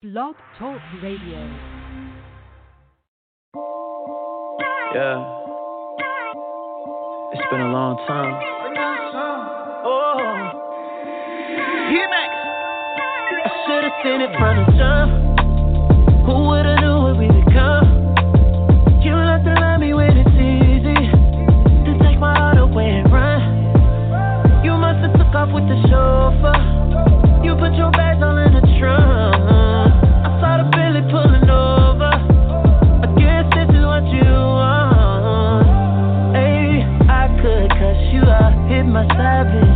Blog Talk Radio. Yeah. It's been a long time. Oh. Max. I should've seen it from the jump. My savage.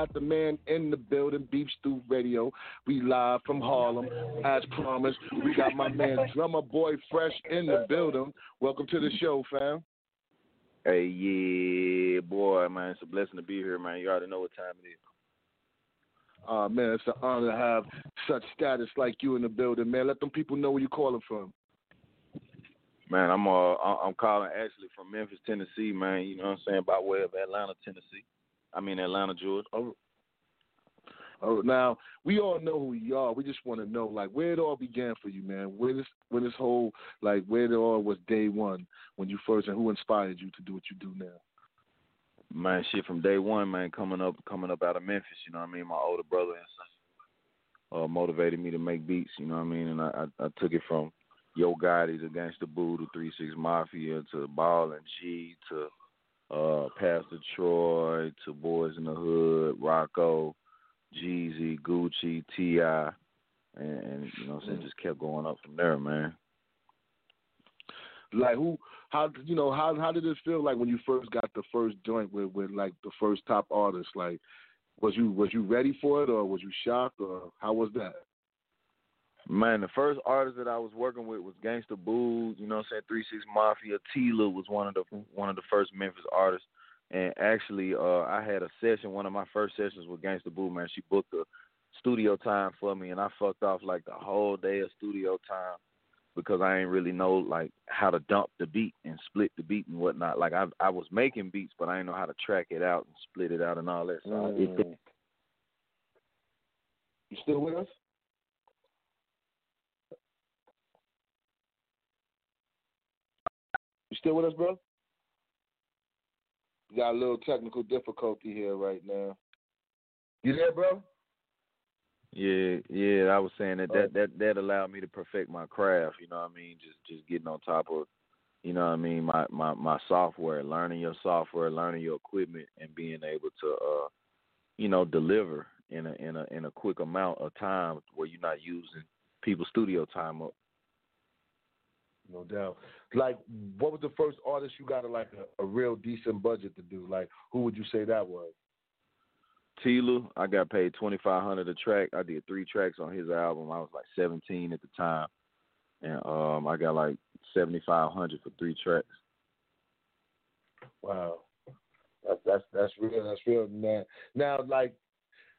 Got the man in the building, Beef Stew Radio. We live from Harlem, as promised. We got my man Drumma Boy Fresh in the building. Welcome to the show, fam. Hey, yeah, boy, man, it's a blessing to be here, man. You already know what time it is. Uh, man, it's an honor to have such status like you in the building, man. Let them people know where you're calling from. Man, I'm uh, I'm calling actually from Memphis, Tennessee, man. You know what I'm saying? By way of Atlanta, Tennessee. I mean Atlanta, Georgia. Oh, oh, now we all know who you are. We just want to know, like, where it all began for you, man. Where this, where this whole, like, where it all was day one when you first, and who inspired you to do what you do now. Man, shit from day one, man, coming up coming up out of Memphis, you know what I mean? My older brother and son uh motivated me to make beats, you know what I mean? And I I, I took it from Yo Gotti to Gangsta Boo to Three Six Mafia to Ball and G to uh Pastor Troy to Boys in the Hood, Rocko, Jeezy, Gucci, T I and, and you know I'm saying, just kept going up from there, man. Like, who, how, you know, how how did it feel like when you first got the first joint with, with like the first top artist? Like, was you was you ready for it, or was you shocked, or how was that? Man, the first artist that I was working with was Gangsta Boo, you know what I'm saying, Three Six Mafia. Tela was one of the one of the first Memphis artists. And actually uh I had a session, one of my first sessions with Gangsta Boo, man. She booked a studio time for me and I fucked off like the whole day of studio time because I ain't really know like how to dump the beat and split the beat and whatnot. Like I I was making beats but I didn't know how to track it out and split it out and all that. So it You still with us? You still with us, bro? We got a little technical difficulty here right now. You there, bro? Yeah, yeah. I was saying that that that that allowed me to perfect my craft. You know what I mean? Just just getting on top of, you know what I mean, my my my software, learning your software, learning your equipment, and being able to, uh, you know, deliver in a in a in a quick amount of time where you're not using people's studio time up. No doubt. Like, what was the first artist you got a, like a, a real decent budget to do? Like, who would you say that was? Tela, I got paid twenty five hundred a track. I did three tracks on his album. I was like seventeen at the time, and um, I got like seventy five hundred for three tracks. Wow, that's that's that's real. That's real, man. Now, like,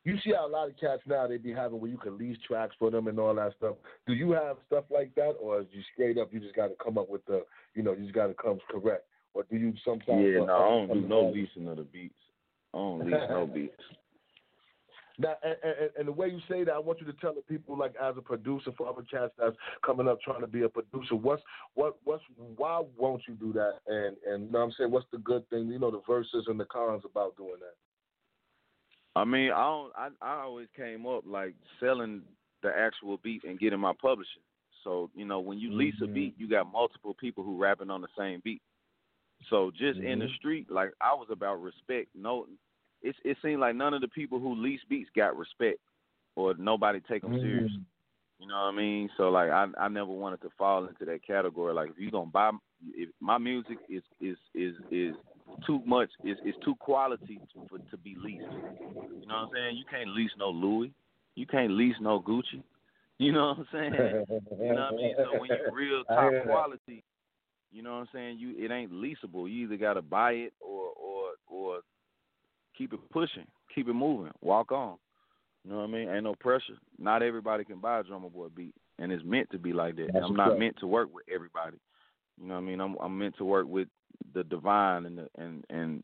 you see how a lot of cats now they be having where you can lease tracks for them and all that stuff. Do you have stuff like that, or is you straight up you just got to come up with the, you know, you just got to come correct, or do you sometimes? Yeah, no, I don't do no leasing of the beats. I don't lease no beats. Now, and, and, and, the way you say that, I want you to tell the people, like as a producer for other cats that's coming up trying to be a producer, what's what what's why won't you do that? And and you know what I'm saying, what's the good thing? You know, the verses and the cons about doing that. I mean, I don't. I I always came up like selling the actual beat and getting my publishing. So you know, when you lease mm-hmm. a beat, you got multiple people who rapping on the same beat. So just mm-hmm. in the street, like I was about respect. No, it it seemed like none of the people who lease beats got respect, or nobody take them mm-hmm. serious. You know what I mean? So like I I never wanted to fall into that category. Like if you gonna buy, if my music is is is is too much, is is too quality to, for to be leased. You know what I'm saying? You can't lease no Louis, you can't lease no Gucci. You know what I'm saying? you know what I mean? So when you're real top quality, you know what I'm saying? You it ain't leasable. You either gotta buy it or or or keep it pushing, keep it moving, walk on. You know what I mean? Ain't no pressure. Not everybody can buy a drumma boy beat, and it's meant to be like that. That's I'm not meant to work with everybody. You know what I mean? I'm I'm meant to work with the divine and the, and and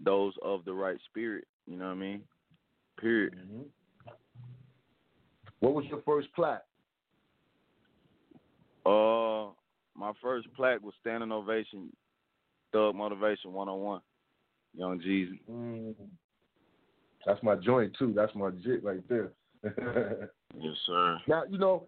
those of the right spirit. You know what I mean? Period. Mm-hmm. What was your first plaque? Uh, my first plaque was standing ovation, Thug Motivation 101. Young Jeezy. Mm. That's my joint too. That's my jit right there. yes, sir. Now you know,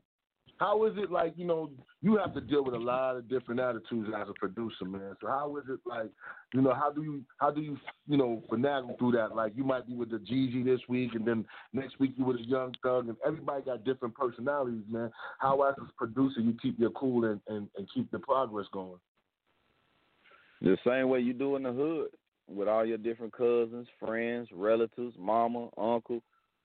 how is it like? You know, you have to deal with a lot of different attitudes as a producer, man. So how is it like? You know, how do you how do you you know finagle through that? Like you might be with the Jeezy this week, and then next week you with a Young Thug, and everybody got different personalities, man. How as a producer you keep your cool and, and, and keep the progress going? The same way you do in the hood with all your different cousins, friends, relatives, mama, uncle.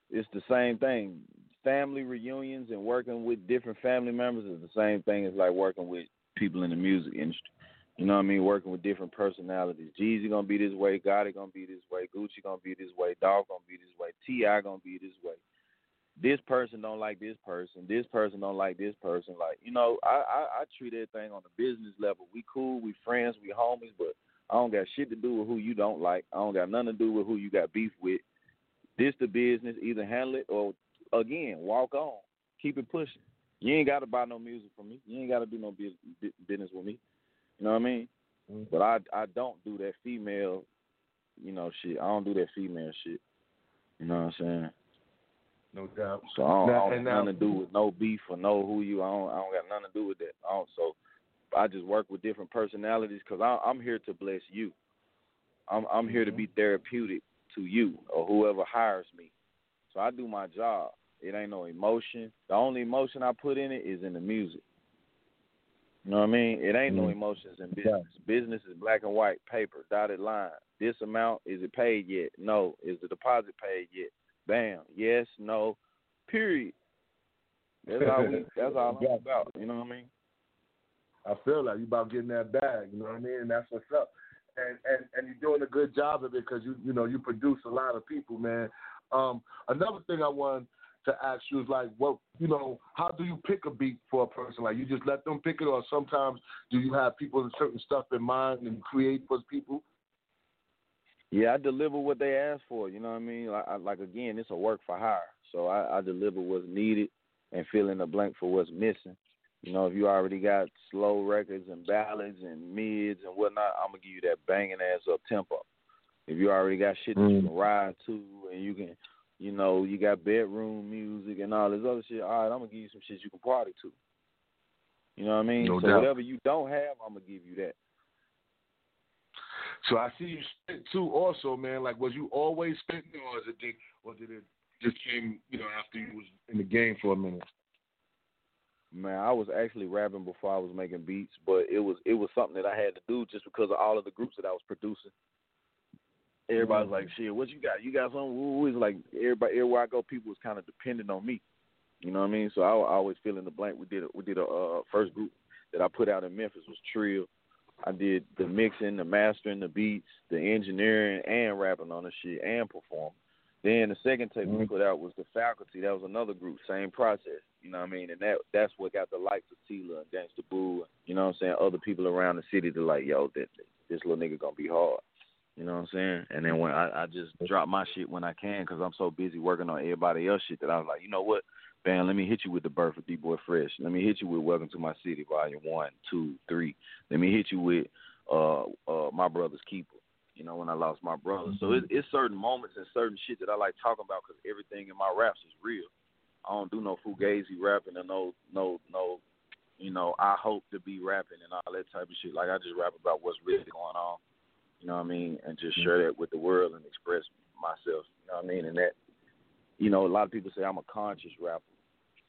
It's the same thing. Family reunions and working with different family members is the same thing as like working with people in the music industry. You know what I mean? Working with different personalities. Jeezy gonna be this way, Gotti gonna be this way, Gucci gonna be this way, Dog gonna be this way, T.I. gonna be this way. This person don't like this person. This person don't like this person. Like you know, I I, I treat everything on the business level. We cool, we friends, we homies, but I don't got shit to do with who you don't like. I don't got nothing to do with who you got beef with. This the business. Either handle it or again walk on. Keep it pushing. You ain't got to buy no music from me. You ain't got to do no business with me. You know what I mean? Mm-hmm. But I I don't do that female, you know shit. I don't do that female shit. You know what I'm saying? No doubt. So I don't, now, I don't have now, nothing to do with no beef or no who you. I don't I don't got nothing to do with that. I don't, so I just work with different personalities because I'm here to bless you. I'm I'm here to Mm-hmm. be therapeutic to you or whoever hires me. So I do my job. It ain't no emotion. The only emotion I put in it is in the music. You know what I mean? It ain't no Mhm. emotions in business. Business is black and white, paper, dotted line. This amount is it paid yet? No. Is the deposit paid yet? Bam. Yes. No. Period. That's all. We, that's all I'm about. You know what I mean? I feel like you about getting that bag. You know what I mean? And that's what's up. And and and you're doing a good job of it because you you know you produce a lot of people, man. Um, another thing I wanted to ask you is like, what you know, how do you pick a beat for a person? Like you just let them pick it, or sometimes do you have people with certain stuff in mind and create for people? Yeah, I deliver what they ask for. You know what I mean? Like, I, like again, it's a work for hire. So I, I deliver what's needed and fill in the blank for what's missing. You know, if you already got slow records and ballads and mids and whatnot, I'm gonna give you that banging ass up tempo. If you already got shit that you Mm. can ride to and you can, you know, you got bedroom music and all this other shit. All right, I'm gonna give you some shit you can party to. You know what I mean? No so doubt. whatever you don't have, I'm gonna give you that. So I see you spit too, also, man. Like, was you always spitting, or is it did, or did it just came, you know, after you was in the game for a minute? Man, I was actually rapping before I was making beats, but it was it was something that I had to do just because of all of the groups that I was producing. Everybody's like, "Shit, what you got? You got something?" Woo, woo." It's like everybody, everywhere I go, people was kind of dependent on me. You know what I mean? So I, I always fill in the blank. We did a, we did a uh, first group that I put out in Memphis was Trill. I did the mixing, the mastering, the beats, the engineering, and rapping on the shit and performing. Then the second tape we put out was the faculty. That was another group, same process. You know what I mean? And that that's what got the likes of Tela and Gangsta Boo. You know what I'm saying? Other people around the city to like, yo, this this little nigga gonna be hard. You know what I'm saying? And then when I, I just drop my shit when I can because I'm so busy working on everybody else shit that I was like, you know what? Bam, let me hit you with the birth of D Boy Fresh. Let me hit you with Welcome to My City, Volume One, Two, Three. Let me hit you with uh uh My Brother's Keeper. You know when I lost my brother. So it, it's certain moments and certain shit that I like talking about because everything in my raps is real. I don't do no fugazi rapping and no no no, you know I hope to be rapping and all that type of shit. Like I just rap about what's really going on. You know what I mean? And just share that with the world and express myself. You know what I mean? And that, you know, a lot of people say I'm a conscious rapper.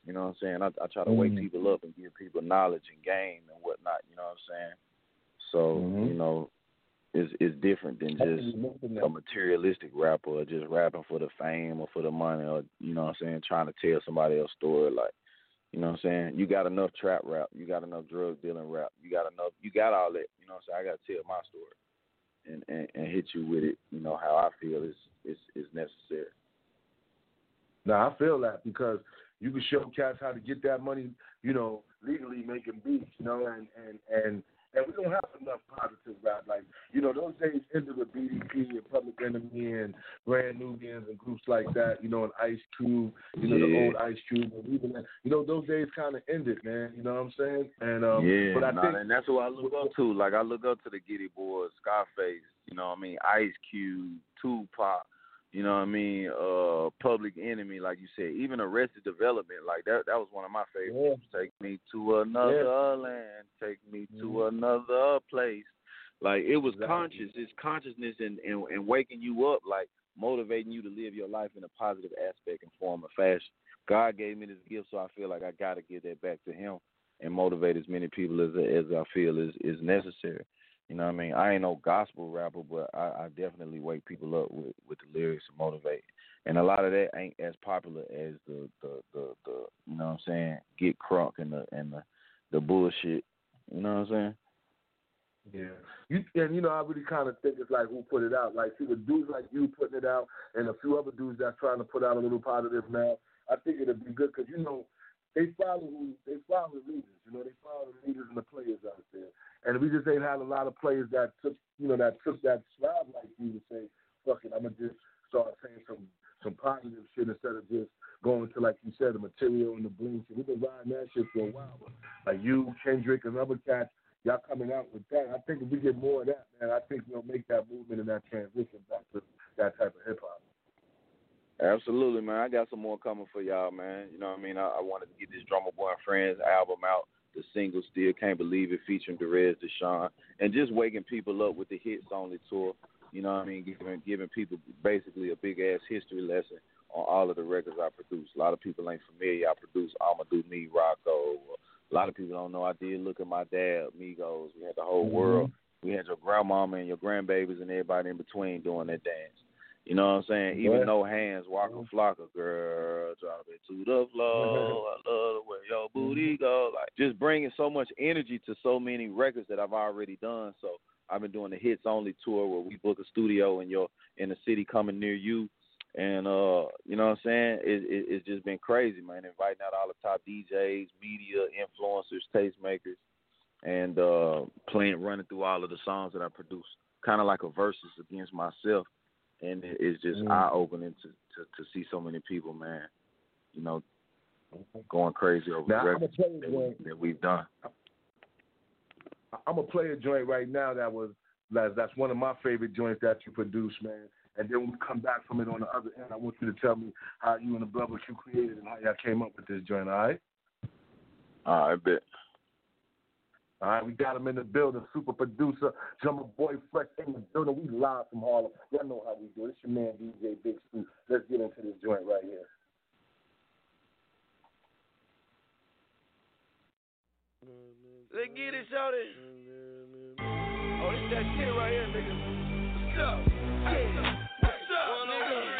You know what I'm saying? I, I try to wake Mhm. people up and give people knowledge and game and whatnot. You know what I'm saying? So Mhm. you know, it's it's different than just a materialistic rapper or just rapping for the fame or for the money or you know what I'm saying, trying to tell somebody else's story like you know what I'm saying? You got enough trap rap, you got enough drug dealing rap, you got enough you got all that, you know what I'm saying? I gotta tell my story and, and, and hit you with it, you know, how I feel is is is necessary. Now I feel that because you can show cats how to get that money, you know, legally making beats, you know, and and and and we don't have enough positive rap. Like, you know, those days ended with BDP and Public Enemy and Brand Nubians and groups like that, you know, and Ice Cube, you know, the old Ice Cube and even that, you know, those days kinda ended, man, you know what I'm saying? And um yeah, but I nah, think and that's what I look up to. Like I look up to the Geto Boys, Scarface, you know what I mean, Ice Cube, Tupac, you know what I mean, uh Public Enemy, like you said, even Arrested Development, like that that was one of my favorites. Take me to another land, take me to another place. Like it was Exactly. conscious, it's consciousness and, and and waking you up, like motivating you to live your life in a positive aspect and form of fashion. God gave me this gift, so I feel like I got to give that back to Him and motivate as many people as as I feel is is necessary. You know what I mean? I ain't no gospel rapper, but I, I definitely wake people up with with the lyrics and motivate. And a lot of that ain't as popular as the the the, the you know what I'm saying? Get crunk and the and the the bullshit. You know what I'm saying? Yeah, you and you know I really kind of think it's like who put it out. Like see the dudes like you putting it out, and a few other dudes that's trying to put out a little positive now. I think it'd be good because you know they follow who they follow the leaders. You know they follow the leaders and the players out there. And we just ain't had a lot of players that took you know that took that slide like you to say, fuck it, I'm gonna just start saying some some positive shit instead of just going to like you said the material and the bling shit. We've been riding that shit for a while. Like you, Kendrick, and other cats y'all coming out with that. I think if we get more of that, man, I think we'll make that movement and that transition back to that type of hip hop. Absolutely, man. I got some more coming for y'all, man. You know what I mean? I, I wanted to get this Drumma Boy and Friends album out. The single Still Can't Believe It featuring Derez De'Shon. And just waking people up with the hits only tour. You know what I mean? Giving giving people basically a big ass history lesson on all of the records I produce. A lot of people ain't familiar. I produced I'ma Do Me, Rocko. A lot of people don't know I did Look at My Dab, Migos. We had the whole mm-hmm. world. We had your grandmama and your grandbabies and everybody in between doing that dance. You know what I'm saying? Even though hands walk a mm-hmm. flock of girl, drop it to the floor. I love the way your mm-hmm. booty go. Like just bringing so much energy to so many records that I've already done. So I've been doing the hits only tour where we book a studio in your in the city coming near you. And uh, you know what I'm saying? It, it, it's just been crazy, man. Inviting out all the top DJs, media, influencers, tastemakers, and uh, playing, running through all of the songs that I produce, kind of like a versus against myself and it's just mm. eye opening to, to, to see so many people, man. You know, going crazy over now, records that, we, that we've done. I'm gonna play a joint right now that was that's, one of my favorite joints that you produced, man. And then when we come back from it on the other end, I want you to tell me how you and the Blubber you created and how y'all came up with this joint. All right? All right, bet. All right, we got him in the building, super producer, drumma boy Fresh in the building. We live from Harlem. Y'all know how we do. It's your man DJ Big Stu. Let's get into this joint right here. Let's get it, shout. Oh, this that shit right here, nigga. What's up? Hey, what's up, nigga?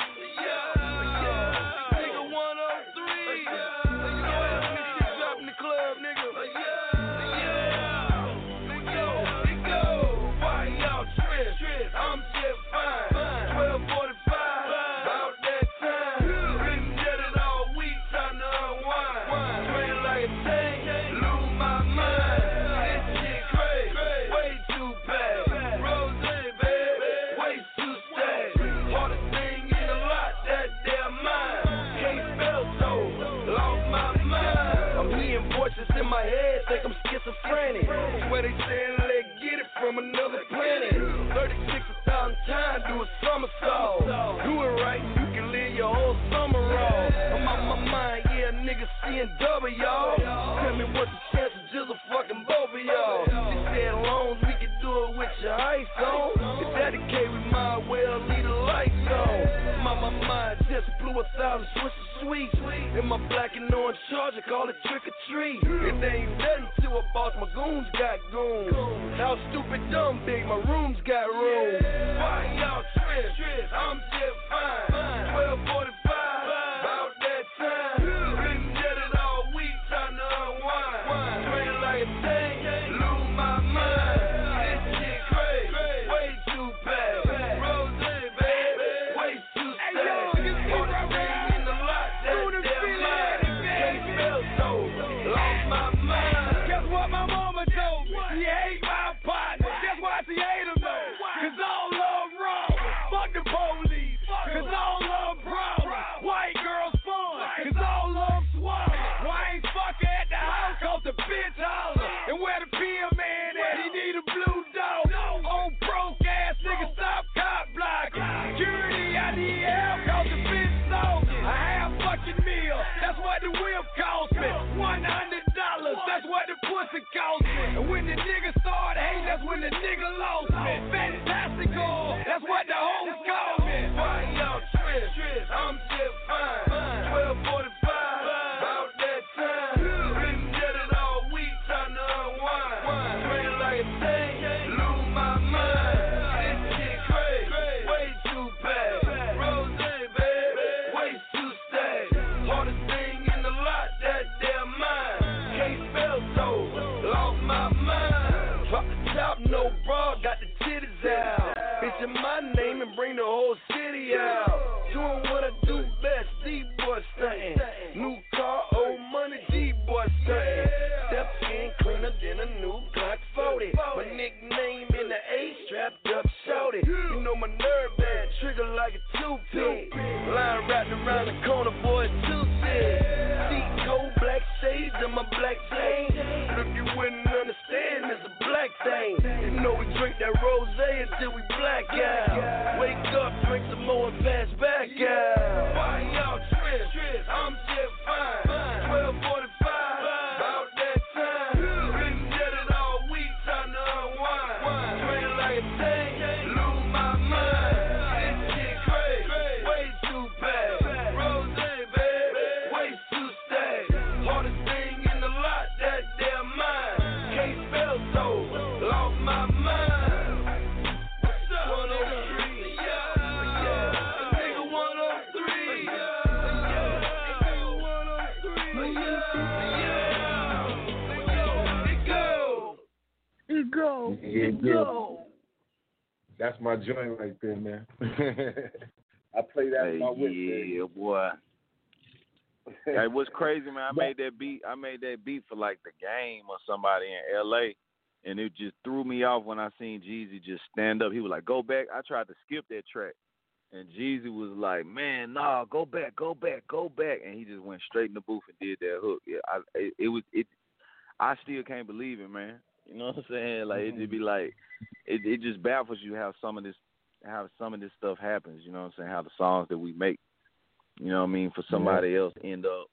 dinner, dinner, new made that beat for like the game or somebody in L.A. And it just threw me off when I seen Jeezy just stand up. He was like, "Go back." I tried to skip that track, and Jeezy was like, "Man, nah, go back, go back, go back." And he just went straight in the booth and did that hook. Yeah, I, it, it was it. I still can't believe it, man. You know what I'm saying? Like it just be like, it it just baffles you how some of this how some of this stuff happens. You know what I'm saying? How the songs that we make, you know what I mean, for somebody else end up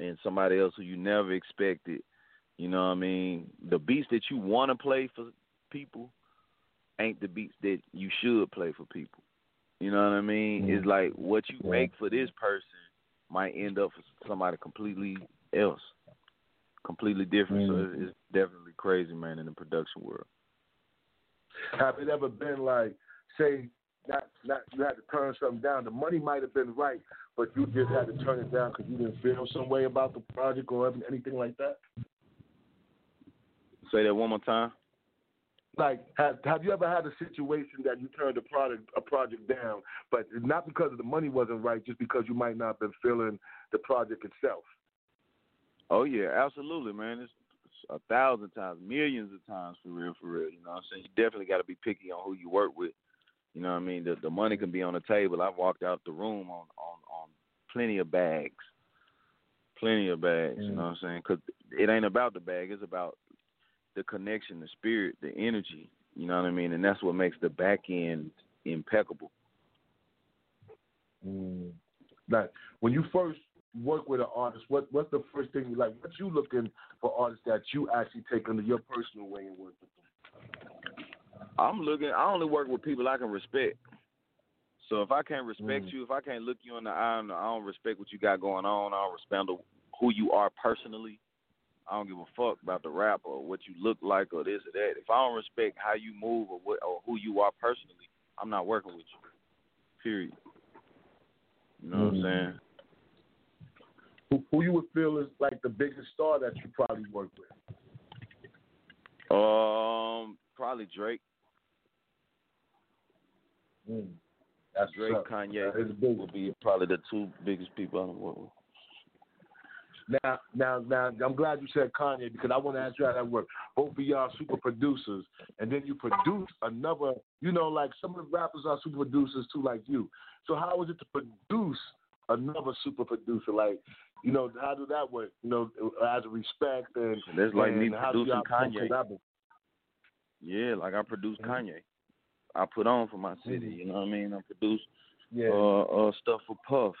and somebody else who you never expected. You know what I mean? The beats that you want to play for people ain't the beats that you should play for people. You know what I mean? Mm-hmm. It's like what you make for this person might end up for somebody completely else, completely different. So Mm-hmm. it's, it's definitely crazy, man, in the production world. Have it ever been like, say, not not you had to turn something down? The money might have been right, but you just had to turn it down because you didn't feel some way about the project or anything like that. Say that one more time. Like, have have you ever had a situation that you turned a product a project down, but not because of the money wasn't right, just because you might not have been feeling the project itself? Oh yeah, absolutely, man. It's, it's a thousand times, millions of times for real, for real. You know what I'm saying? You definitely got to be picky on who you work with. You know what I mean? The the money can be on the table. I've walked out the room on on on plenty of bags, plenty of bags. You know what I'm saying? Because it ain't about the bag. It's about the connection, the spirit, the energy. You know what I mean? And that's what makes the back end impeccable. Mm. Like when you first work with an artist, what what's the first thing you like? What you looking for artists that you actually take under your personal way and work with them? I'm looking. I only work with people I can respect. So if I can't respect Mm. you, if I can't look you in the eye, and I don't respect what you got going on. I don't respect who you are personally. I don't give a fuck about the rap or what you look like or this or that. If I don't respect how you move or what or who you are personally, I'm not working with you. Period. You know what I'm Mm. saying? Who, who you would feel is like the biggest star that you probably work with? Um, probably Drake. Mm. That's Drake, up. Kanye That is big. will be probably the two biggest people I work with. Now, now, now, I'm glad you said Kanye because I want to ask you how that works. Both of y'all super producers, and then you produce another. You know, like some of the rappers are super producers too, like you. So how is it to produce another super producer? Like, you know, how do that work? You know, as a respect and That's like me and do producing Kanye. Yeah, like I produce Mm-hmm. Kanye. I put on for my city. Mhm. You know what I mean? I produce Yeah. uh, uh, stuff for Puff.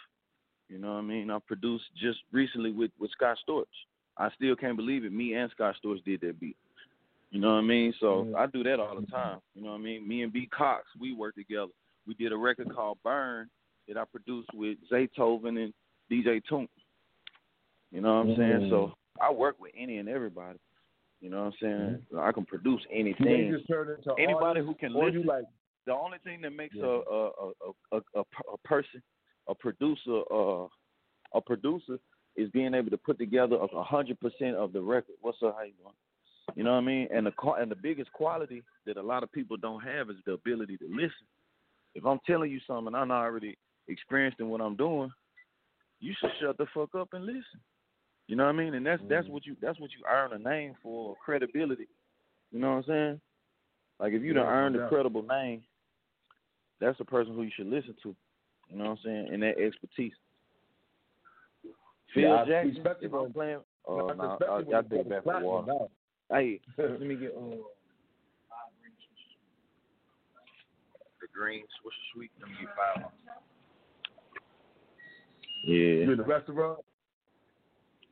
You know what I mean? I produced just recently with with Scott Storch. I still can't believe it. Me and Scott Storch did that beat. You know what I mean? So Mhm. I do that all the time. You know what I mean? Me and B Cox, we work together. We did a record called Burn that I produced with Zaytoven and DJ Toomp. You know what I'm saying? So I work with any and everybody. You know what I'm saying? I can produce anything. just turn into Anybody artists, who can listen. like The only thing that makes Yeah. a, a, a, a, a, person, a producer, uh, a producer is being able to put together a hundred percent of the record. What's up? How you doing? You know what I mean? And the and the biggest quality that a lot of people don't have is the ability to listen. If I'm telling you something and I'm not already experienced in what I'm doing, you should shut the fuck up and listen. You know what I mean? And that's that's what you that's what you earn a name for credibility. You know what I'm saying? Like if you done Yeah, earn yeah. a credible name, that's the person who you should listen to. You know what I'm saying? And that expertise. Phil Yeah, I- Jackson, if I'm playing, oh no, especially I, when I it's back for platinum water. now. Hey, let me get uh, the greens. What's the sweet? Let me get five. You Yeah. in the restaurant?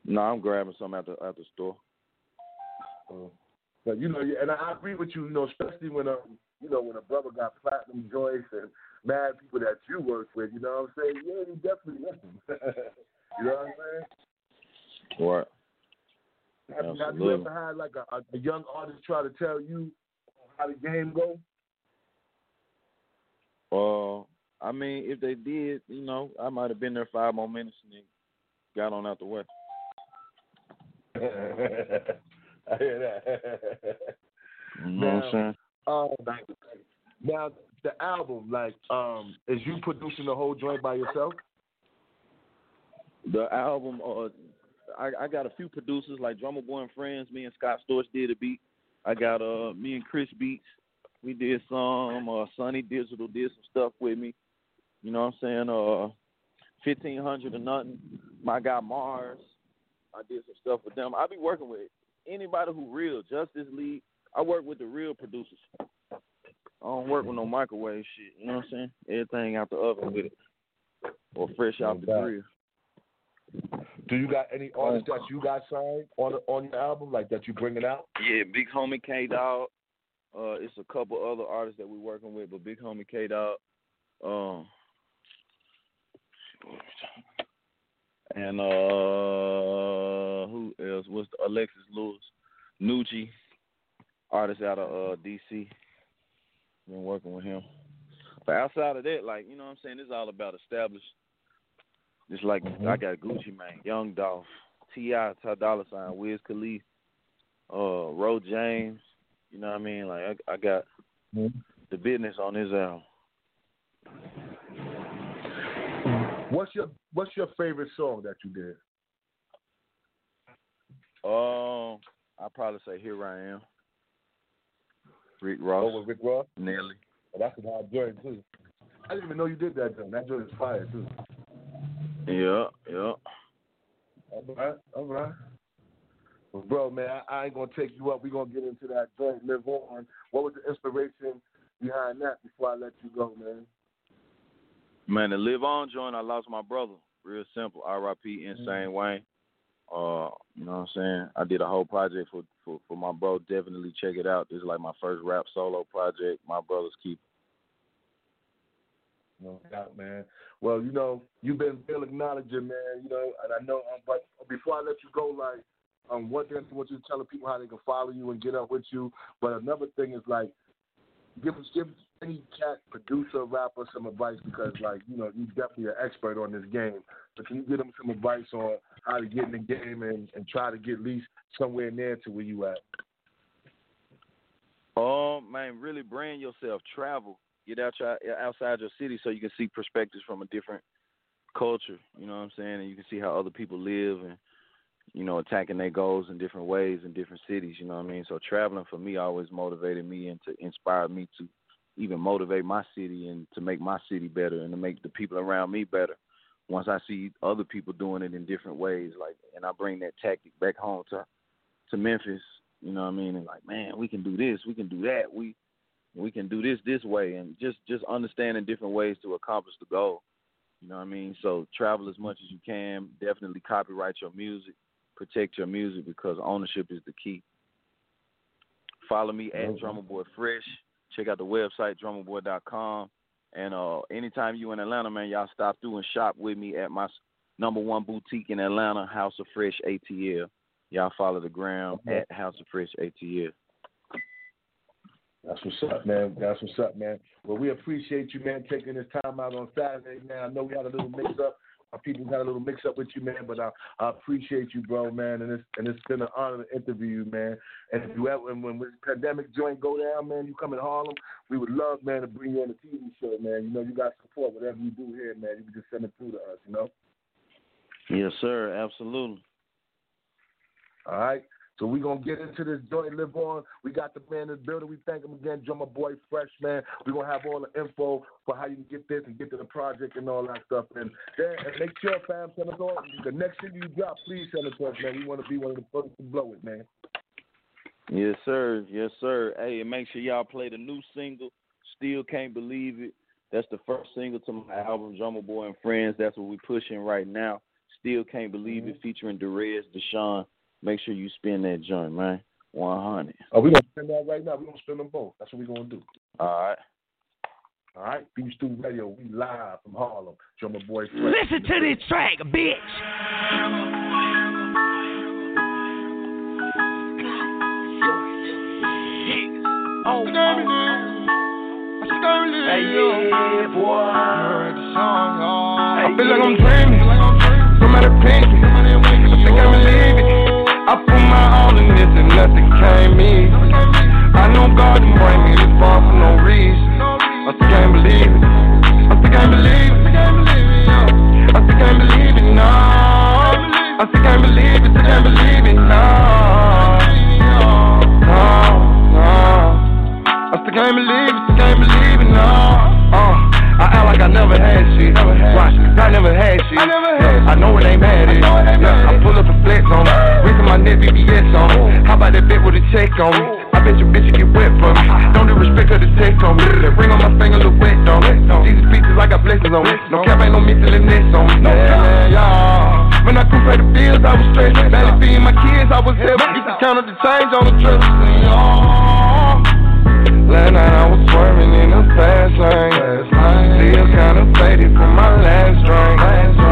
No, I'm grabbing some at the at the store. But you know, and I agree with you. You know, especially when um, you know, when a brother got platinum joints and mad people that you work with. You know what I'm saying? Yeah, you definitely listen. you know what I'm saying? What? Have, have you ever had like a, a, a young artist try to tell you how the game go? Uh, I mean, if they did, you know, I might have been there five more minutes and then got on out the way. I hear that. You know what I'm saying? Um, now the album, like, um, is you producing the whole joint by yourself? The album, uh, I, I got a few producers like Drumma Boy and Friends. Me and Scott Storch did a beat. I got uh me and Chris Beats. We did some. Uh, Sonny Digital did some stuff with me. You know what I'm saying? Uh, fifteen hundred or nothing. My guy Mars. I did some stuff with them. I be working with anybody who real. Justice League. I work with the real producers. I don't work with no microwave shit. You know what I'm saying? Everything out the oven with it, or fresh out the grill. Do you got any artists that you got signed on the, on your album, like that you bringing out? Yeah, Big Homie K Dog. Uh, it's a couple other artists that we're working with, but Big Homie K Dog. Um, and uh, who else? What's the, Alexis Lewis, Nucci, artist out of uh DC. Been working with him. But outside of that, like you know what I'm saying, it's all about established. Just like Mhm. I got Gucci Mane, Young Dolph, T.I., Ty Dolla Sign, Wiz Khalifa, uh, Ro James. You know what I mean? Like I, I got Mhm. the business on his album. What's your What's your favorite song that you did? Um, I'll probably say Here I Am. Rick Ross, Oh, with Rick Ross. Nelly. Oh, that's a hard joint too. I didn't even know you did that joint. That joint is fire too. Yeah, yeah. All right, all right. Well, bro, man, I, I ain't gonna take you up. We gonna get into that joint. Live on. What was the inspiration behind that? Before I let you go, man. Man, to live on joint, I lost my brother. Real simple. R.I.P. Insane Wayne. Uh, you know what I'm saying? I did a whole project for, for for my bro. Definitely check it out. This is like my first rap solo project. My brother's keeper. No doubt, man. Well, you know, you've been real acknowledging, man. You know, and I know. Um, but before I let you go, like, um, one thing I want you to tell people how they can follow you and get up with you. But another thing is like, give us give any cat producer rapper some advice because, like, you know, you're definitely an expert on this game. But can you give them some advice on how to get in the game and, and try to get at least somewhere near to where you at? Um, man, really brand yourself. Travel. Get out your, outside your city so you can see perspectives from a different culture. You know what I'm saying? And you can see how other people live and you know attacking their goals in different ways in different cities. You know what I mean? So traveling for me always motivated me and to inspire me to even motivate my city and to make my city better and to make the people around me better. Once I see other people doing it in different ways, like, and I bring that tactic back home to to Memphis, you know what I mean? And like, man, we can do this, we can do that, we we can do this this way, and just just understanding different ways to accomplish the goal. You know what I mean? So travel as much as you can. Definitely copyright your music, protect your music because ownership is the key. Follow me at. Drumma Boy Fresh. Check out the website drummerboy.com. And uh, anytime you in Atlanta, man, y'all stop through and shop with me at my number one boutique in Atlanta, House of Fresh ATL. Y'all follow the gram at House of Fresh ATL. That's what's up, man. That's what's up, man. Well, we appreciate you, man, taking this time out on Saturday, man. I know we had a little mix up. Our people had a little mix up with you, man, but I, I appreciate you, bro, man, and it's and it's been an honor to interview you, man. And if you ever when, when this pandemic joint go down, man, you come in Harlem, we would love, man, to bring you on the TV show, man. You know, you got support, whatever you do here, man. You can just send it through to us, you know. Yes, sir. Absolutely. All right. So we're gonna get into this joint live on. We got the man in the building. We thank him again, drumma boy fresh man. We're gonna have all the info for how you can get this and get to the project and all that stuff. And yeah, and make sure fam send us all the next thing you drop, please send it to us, man. We wanna be one of the first to blow it, man. Yes, sir. Yes, sir. Hey, and make sure y'all play the new single. Still can't believe it. That's the first single to my album, Drumma Boy and Friends. That's what we pushing right now. Still can't believe it, mm-hmm. featuring Derez De'Shon. Make sure you spin that joint, man. One hundred. Oh, we gonna spend that right now. we gonna spend them both. That's what we gonna do. All right. All right. Beat Stu Radio, we live from Harlem. Drumma boy fresh. Listen to this track, bitch. Oh, Hey, yeah, boy. I feel like I'm dreaming. Somebody pick me. I think I believe it. I put my all in this and nothing came easy. I know God didn't bring me this far for no reason. I still can't believe it. I still can't believe it. I still can't believe it, no. I still can't believe it. Still can't believe it, no. No, no. I still can't believe it. Still can't believe it, no. Uh, I act like I never had shit. Never I never had shit. I never know it ain't mad at yeah, I pull up a flex on me. Rinse my neck, BBS on me. How about that bet with a check on me? I bet your bitch get wet for me. Don't disrespect her to take on me. That ring on my finger look wet on me. Jesus pieces, I got blessings on me. No cap ain't no me till the next on me. Yeah, yeah. When I could pay the bills, I was stressed. Barely feeding my kids, I was heavy. Used to count up the change on the trip. Last night I was swerving in a fast lane. Still kinda faded from my last drink.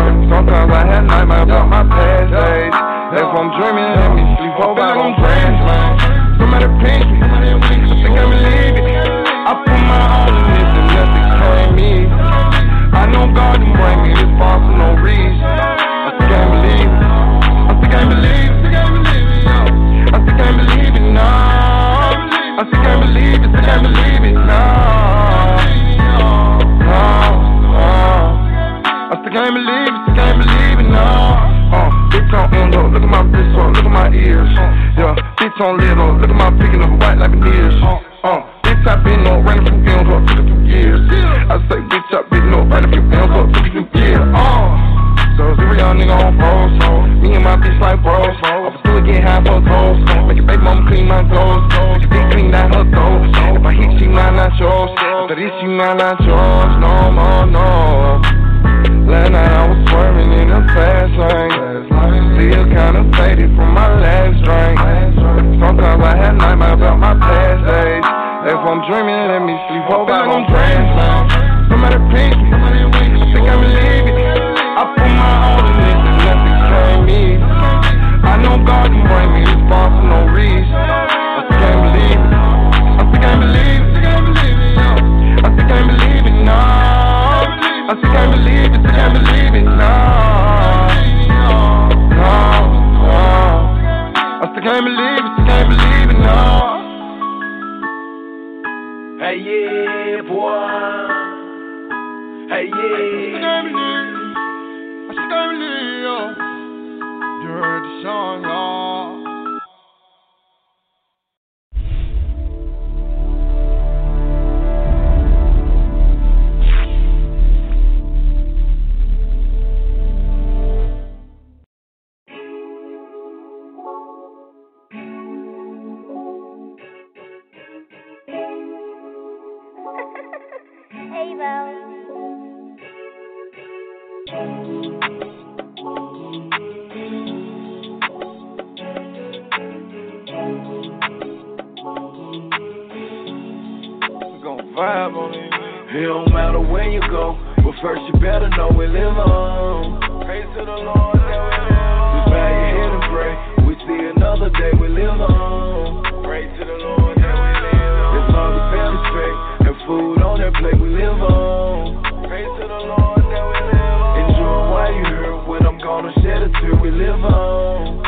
Gonna shed a tear. We live on.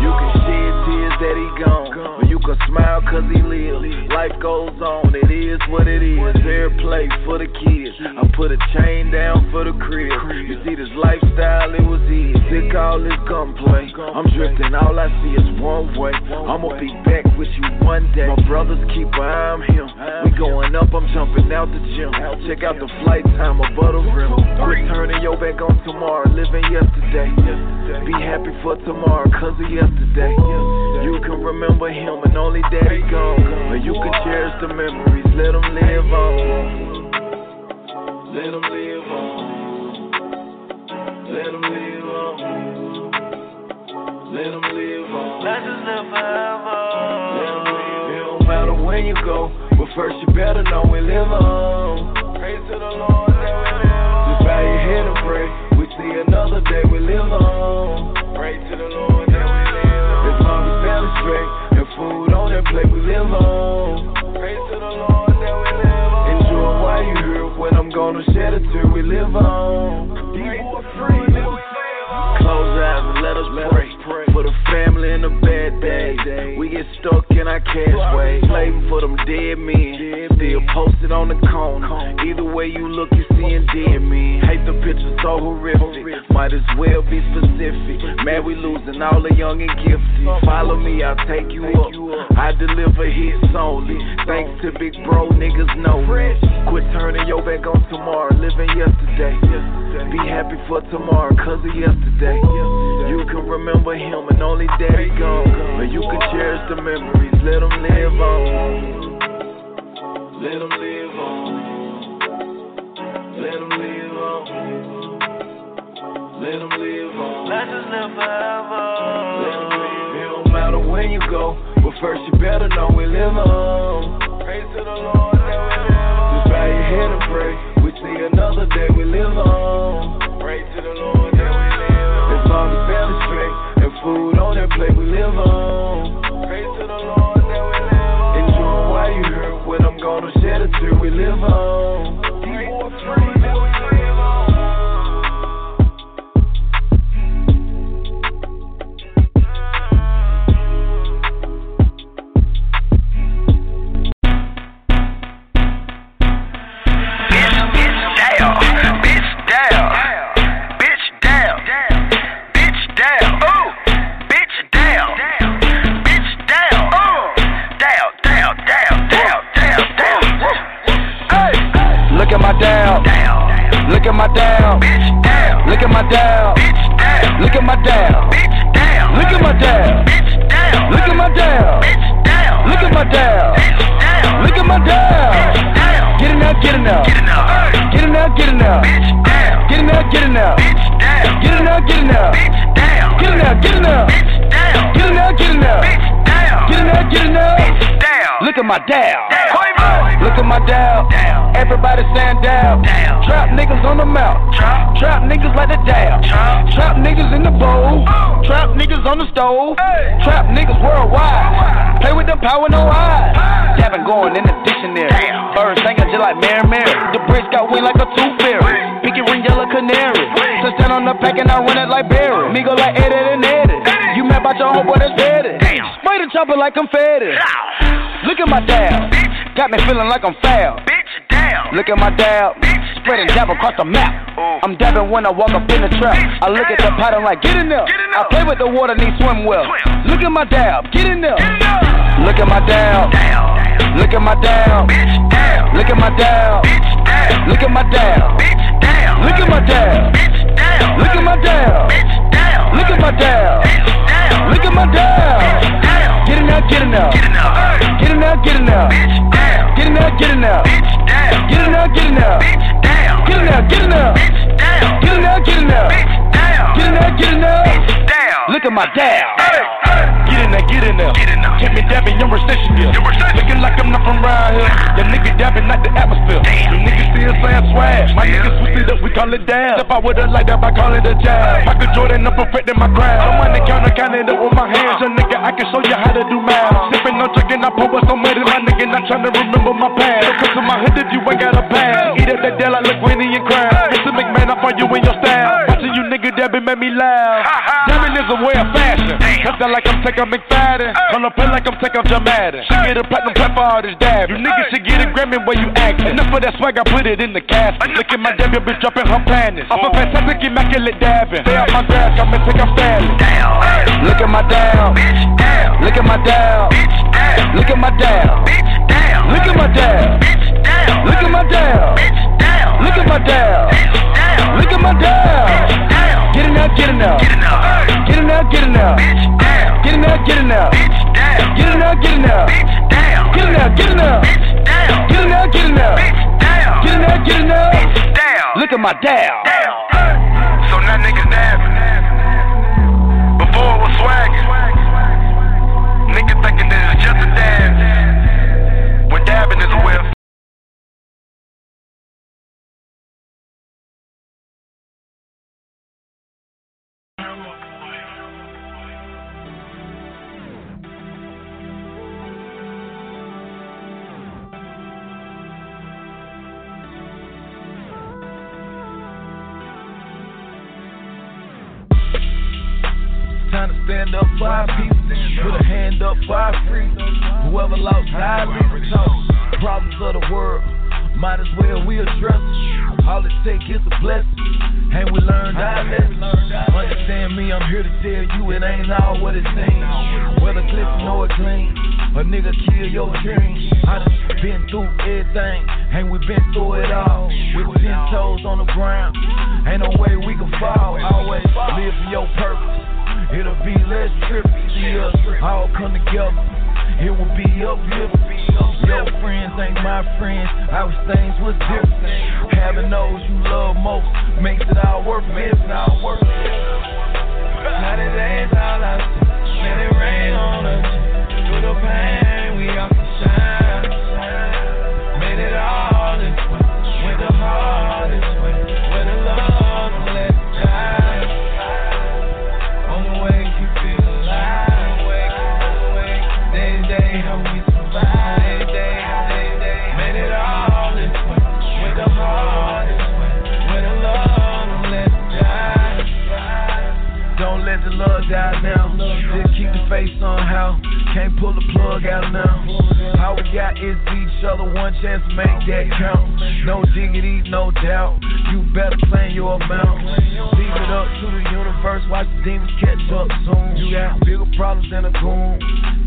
You can shed tears that he gone, but you can smile cause he lives. Life goes on, it is what it is. Fair play for the kids. I put a chain down for the crib. You see this lifestyle, it was easy. Sick all this gunplay. I'm drifting, all I see is one way. I'ma be back with you one day. My brothers keep an eye on him. We going up, I'm jumping out the gym. Check out the flight time above the rim. Quit turning your back on tomorrow, living yesterday. Be happy for tomorrow, cause of yesterday. You can remember him and only daddy gone. But you can cherish the memories, let them live on. Let them live on. Let them live on. Let them live on. Let us live forever. Them. It don't matter where you go, but first you better know we live on. Praise to the Lord that we live on. Just bow your head and pray. We see another day we live on. Praise to the Lord that we live on. As long as family straight and food on their plate, we live on. Praise to the Lord Enjoy you here when I'm gonna shed a tear, we live on. People are free. Let us pray for the family in the bad days. We get stuck in our cash ways, slaving for them dead men. Still posted on the corner. Either way you look, you seeing dead men. Hate the picture so horrific. might as well be specific. Man, we losing all the young and gifted. Follow me, I'll take you up. I deliver hits only. Thanks to big bro, niggas know. it. Quit turning your back on tomorrow, living yesterday. Be happy for tomorrow, cause of yesterday. You can remember him and only daddy gone. Or you can cherish the memories, let them live on. Let them live on. Let them live on. Let them live on. Let us live forever. Let them live. It don't matter where you go, but first you better know we live on. Praise to the Lord that we live on. Just bow your head and pray. We see another day we live on. Pray to the Lord food on their plate, we live on. Pray to the Lord that we live on. Enjoy while you hurt when I'm gonna shed a tear. We live on. On the stove. Trap niggas worldwide. Play with the power, no eyes. Dabbing going in the dictionary. Birds singing just like Mary Mary. The bridge got wind like a tooth fairy. Pinky ring, yellow canary. Touchdown on the pack and I run it like Barry. Me go like Eddie and Eddie. You mad about your homeboy that's ready. Spray the chopper like I'm confetti. Look at my dab. Got me feeling like I'm foul. Look at my dab spreading dab across the map. Ooh. I'm dabbing when I walk up in the trap. I look at the pattern like, get in there. Get in. I play with the water, need swim well. Swim. Look at my dab, get in there. Get in there. Look at my dab. Damn. Look at my dab. Bitch, damn. Look at my dab. Bitch, damn. Look at my dab. Bitch, damn. Look at my dab. Bitch, damn. Look at my dab. Bitch, damn. Look at my dab. Bitch, damn. Look at my dab. Bitch, damn. Get in there, get in there. Get in there, get in there. Bitch, damn in there, get in there. Bitch down. Get in there, get in there. Bitch down. Get in there, get in there. Bitch down. Get in there, get in there. Bitch down. Get in there, get in there. Bitch down. Look at my Get in there, get in there. Get me dabbing your recession here. Looking like I'm not from around here. Your nigga dabbing like the atmosphere. You niggas still saying swag. My niggas switch it up, we call it dab. Step out with a light up, I call it a jab. Michael Jordan, I'm perfecting my craft. I'm on the counter, counting up with my hands. Your nigga, I can show you how to do math. Uh-huh. Sipping on drinking, I pour up so many. My nigga, not trying to remember my past. So come to my hood if you ain't got a pass. Eat up that deal like LaQuinny and Crab. Mr. McMahon, I find you in your style. Watching you nigga dabbing made me laugh. Dabbing is a way of fashion. Cut that like I'm taking McFadden. On the play like I'm taking Jamadin. She get a platinum plaque for all this dabbing. You niggas should get a Grammy where you acting. Enough of that swag, I put it in the casket. Look at my dab, your bitch dropping her panties. Off a fantastic, immaculate dabbing. Stay out my grass, I'm gonna take a styling. Look at my down. Bitch down. Look at my down. Bitch down. Look at my down. Bitch down. Look at my down. Bitch down. Look at my down. Bitch down. Look at my down. Bitch down. Look at my down. Get in there, get in there. Get in there, get in there. Get in there, get in there. Get in there, get in there. Get in there, get in there. Get in there, get in there. Get in there, get in there. Look at my down. So now niggas dabbing. Before it was swagging. Niggas thinking that it's just a dab. When dabbing is a way of Time to stand up for our people. Put a hand up our freedom. Whoever lost our liberty. Problems of the world. Might as well we address it. All it take is a blessing. And we learned our lesson. Understand me, I'm here to tell you it ain't all what it seems. Whether clip or clean, a nigga kill your dreams. I done been through everything, and we been through it all. With ten toes on the ground, ain't no way we can fall. Always live for your purpose. It'll be less trippy. Us all come together. It will be uplifting. Your friends ain't my friends. Our things was different. Having those you love most makes it all worth it. It's all worth it. Now that ain't all I see. Let it rain on us. Through the pain, we all can shine. Made it all this way. Went the hardest let the love die now. Just keep the face on how. Can't pull the plug out now. All we got is each other. One chance to make that count. No diggity, no doubt. You better plan your amount. Leave it up to the universe. Watch the demons catch up soon. You got bigger problems than a goon.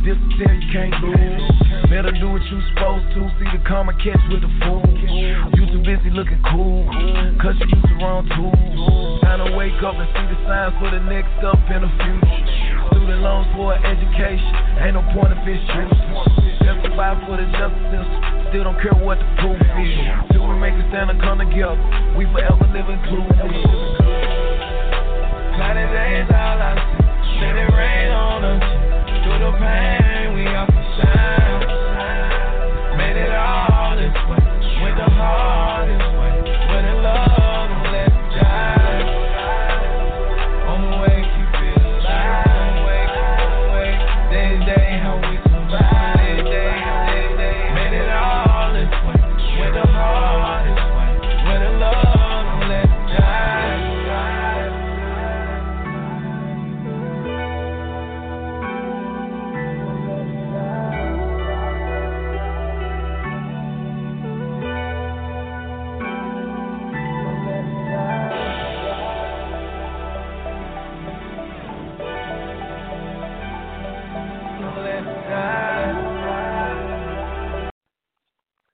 This tell you can't lose. Better do what you supposed to. See the karma catch with the fool. You too busy looking cool. Cause you use the wrong tools. Time to wake up and see the signs for the next up in the future. Student loans for education. Ain't no point if it's useless justify for the justice. Still don't care what the proof is. Do we make a stand and come together, we forever live inclusive. Cloudy days all I see, let it rain on us. Through the pain, we off the shine. Made it all this way, went the hardest way, went in love.